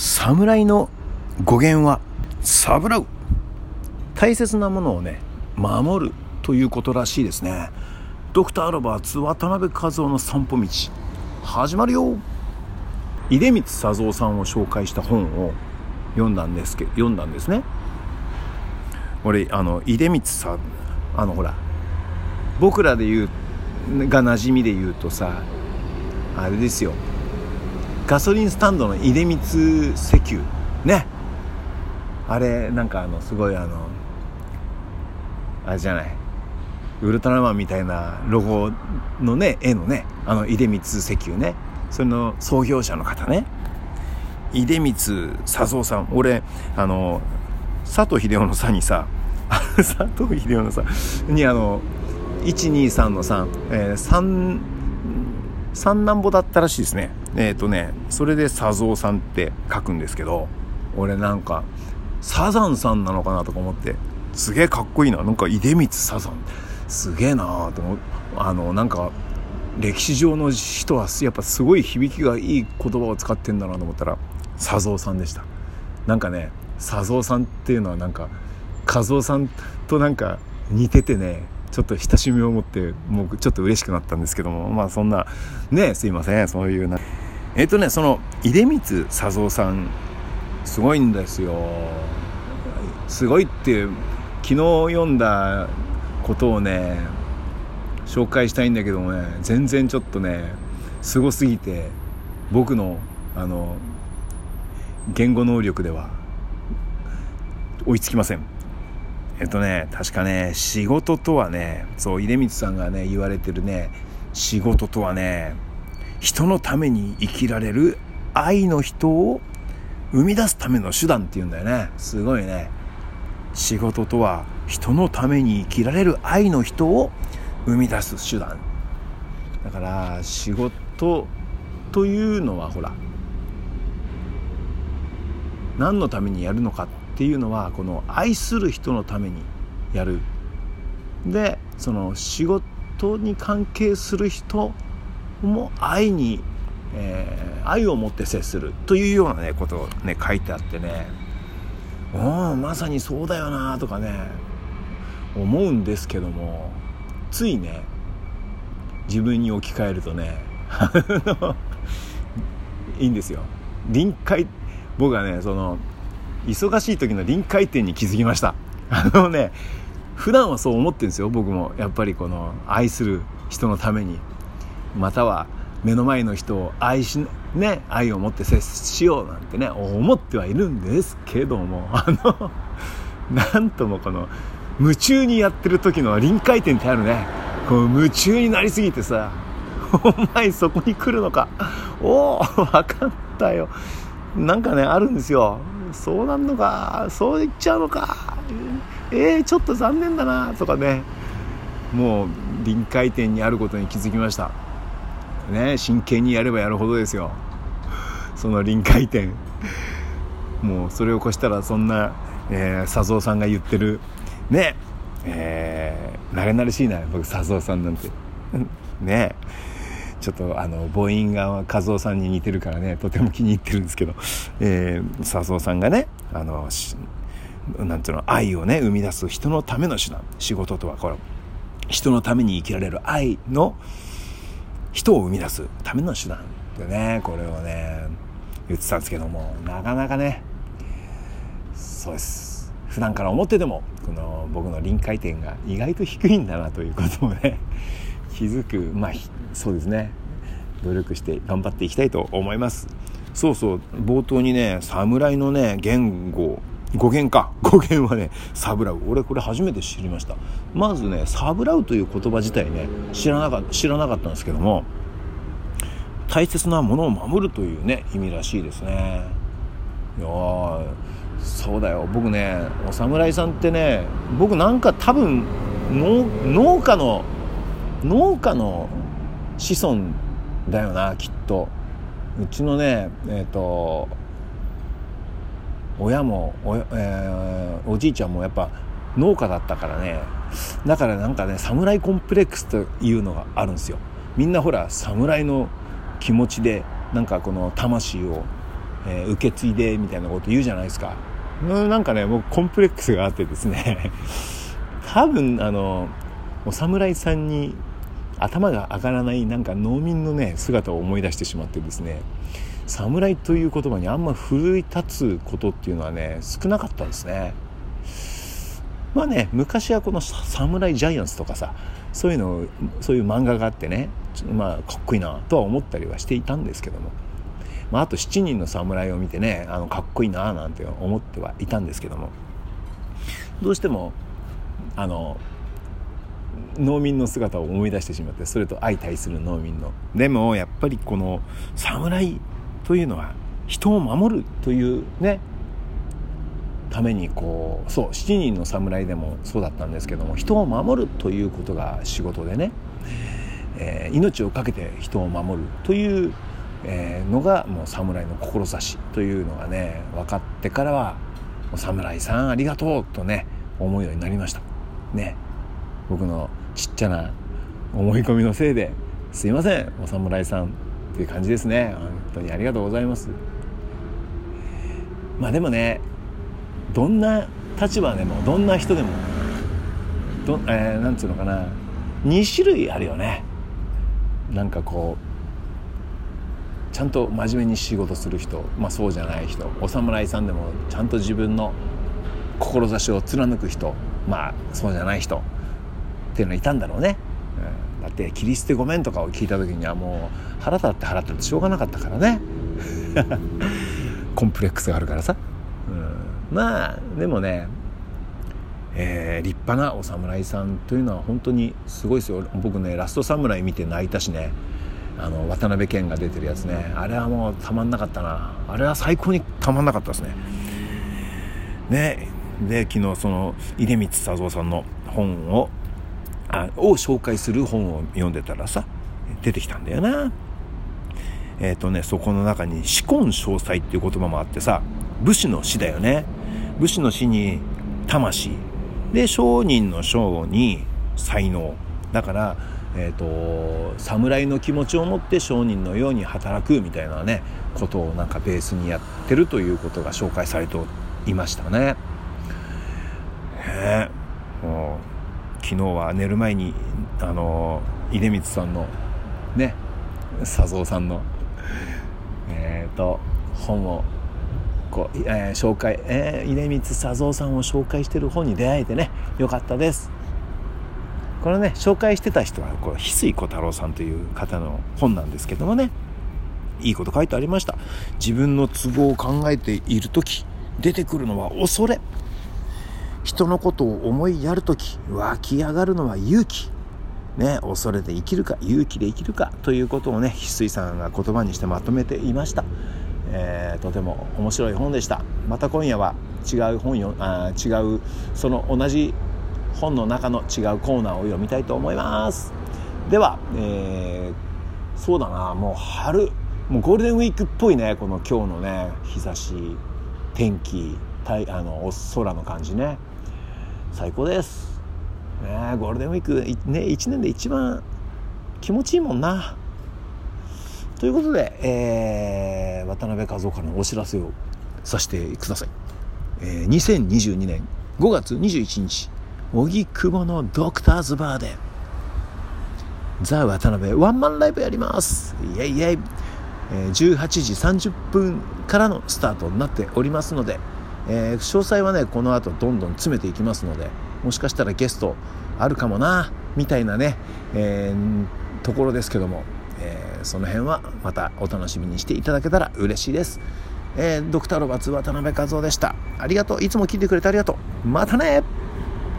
侍の語源はサブラウ。大切なものをね守るということらしいですね。ドクター・ロバーツ渡辺和夫の散歩道始まるよ。出光佐三さんを紹介した本を読んだんですけ読んだんですね。俺あの出光さんあのほら僕らで言うが馴染みで言うとさあれですよ。ガソリンスタンドの出光石油。ね。あれなんかあのすごいあのあれじゃない。ウルトラマンみたいなロゴのね絵のね。あの出光石油ね。それの創業者の方ね。出光佐三さん。俺あの佐藤秀夫のさにさ 佐藤秀夫のさにあの123の3、えー、3三男坊だったらしいですね。えっ、ー、とねそれで佐三さんって書くんですけど俺なんかサザンさんなのかなとか思ってすげえかっこいいな。なんか出光サザン。すげえなと思う。あのなんか歴史上の人はやっぱすごい響きがいい言葉を使ってんだなと思ったら佐三さんでした。なんかね佐三さんっていうのはなんか和夫さんとなんか似ててねちょっと親しみを持ってもうちょっと嬉しくなったんですけども。まあそんなねすいません。そういうな。えっ、ー、とねその出光佐三さんすごいんですよ。すごいって昨日読んだことをね紹介したいんだけどもね全然ちょっとねすごすぎて僕のあの言語能力では追いつきません。えっとね確かね仕事とはねそう出光さんがね言われてるね仕事とはね人のために生きられる愛の人を生み出すための手段っていうんだよね。すごいね。仕事とは人のために生きられる愛の人を生み出す手段。だから仕事というのはほら何のためにやるのかっていうのはこの愛する人のためにやる。でその仕事に関係する人も愛に、えー、愛を持って接する。というようなねことをね書いてあってね。おまさにそうだよなとかね思うんですけどもついね自分に置き換えるとね いいんですよ。臨界僕はねその忙しい時の臨界点に気づきました。あのね普段はそう思ってるんですよ。僕もやっぱりこの愛する人のために。または目の前の人を愛しね愛を持って接しようなんてね思ってはいるんですけども。あのなんともこの夢中にやってる時の臨界点ってあるね。こう夢中になりすぎてさお前そこに来るのか。おお分かったよ。なんかねあるんですよ。そうなんのかそう言っちゃうのか。えー、ちょっと残念だなとかね。もう臨界点にあることに気づきました。ね真剣にやればやるほどですよ。その臨界点。もうそれを越したらそんな、えー、佐三さんが言ってる。ねえー、慣れ慣れしいな僕佐三さんなんて。ね。えちょっとあの母音が和夫さんに似てるからねとても気に入ってるんですけど、えー、笹生さんがねあのなんていうの愛をね生み出す人のための手段。仕事とはこれ人のために生きられる愛の人を生み出すための手段。でねこれをね言ってたんですけどもなかなかねそうです。普段から思っててもこの僕の臨界点が意外と低いんだなということをね気づくまあそうですね。努力して頑張っていきたいと思います。そうそう。冒頭にね侍のね言語。語源か。語源はねサブラウ。俺これ初めて知りました。まずねサブラウという言葉自体ね知らなか知らなかったんですけども大切なものを守るというね意味らしいですね。いやそうだよ。僕ねお侍さんってね僕なんか多分農家の農家の子孫だよなきっと。うちのねえっ、ー、と親もお,、えー、おじいちゃんもやっぱ農家だったからね。だからなんかね侍コンプレックスというのがあるんですよ。みんなほら侍の気持ちでなんかこの魂をえー、受け継いでみたいなこと言うじゃないですか。なんかね僕コンプレックスがあってですね。多分あのお侍さんに頭が上がらないなんか農民のね姿を思い出してしまってですね侍という言葉にあんま奮い立つことっていうのはね少なかったんですね。まあね昔はこの「侍ジャイアンツ」とかさそういうのそういう漫画があってねまあかっこいいなとは思ったりはしていたんですけども、まあ、あと7人の侍を見てねあのかっこいいななんて思ってはいたんですけども。どうしてもあの農民の姿を思い出してしまってそれと相対する農民の。でもやっぱりこの侍というのは人を守るというねためにこうそう7人の侍でもそうだったんですけども人を守るということが仕事でね、えー、命を懸けて人を守るという、えー、のがもう侍の志というのがね分かってからは「侍さんありがとう」とね思うようになりました。ね。僕のちっちゃな思い込みのせいですいませんお侍さんっていう感じですね。本当にありがとうございます。まあでもねどんな立場でもどんな人でもど、えー、なんつうのかな。2種類あるよね。なんかこうちゃんと真面目に仕事する人、まあ、そうじゃない人お侍さんでもちゃんと自分の志を貫く人まあそうじゃない人。っていうのいたんだろうね、うん、だって「切り捨てごめん」とかを聞いた時にはもう腹立って腹立ってしょうがなかったからね。コンプレックスがあるからさ。うん。まあでもね、えー、立派なお侍さんというのは本当にすごいですよ。僕ねラストサムライ見て泣いたしね。あの渡辺謙が出てるやつね。あれはもうたまんなかったな。あれは最高にたまんなかったですね。ね。で昨日その出光佐三さんの本をあを紹介する本を読んでたらさ出てきたんだよな。えっ、ー、とねそこの中に「紫根詳細」っていう言葉もあってさ武士の死だよね。武士の死に魂。で商人の商に才能。だからえーと、侍の気持ちを持って商人のように働くみたいなねことをなんかベースにやってるということが紹介されていましたね。え昨日は寝る前にあの出光さんのね佐三さんのえっ、ー、と本をこう、えー、紹介、えー、出光佐三さんを紹介してる本に出会えてねよかったです。このね紹介してた人はこう翡翠小太郎さんという方の本なんですけどもねいいこと書いてありました。自分の都合を考えている時出てくるのは恐れ。人のことを思いやる時湧き上がるのは勇気。ね、恐れて生きるか勇気で生きるかということをね翡翠さんが言葉にしてまとめていました。えー、とても面白い本でした。また今夜は違う本よあ違うその同じ本の中の違うコーナーを読みたいと思います。では、えー、そうだなもう春もうゴールデンウィークっぽいねこの今日のね日差し天気たいあの空の感じね。最高です。ねゴールデンウィークね1年で一番気持ちいいもんな。ということで、えー、渡辺和夫からのお知らせをさせてください。えー、2022年5月21日、荻窪のドクターズバーで、ザ・渡辺ワンマンライブやります。イェイイェイ、えー、18時30分からのスタートになっておりますので、えー、詳細はね、この後どんどん詰めていきますので、もしかしたらゲストあるかもな、みたいなね、えー、ところですけども、えー、その辺はまたお楽しみにしていただけたら嬉しいです。え、ドクターロバツ渡辺和夫でした。ありがとう。いつも聞いてくれてありがとう。またね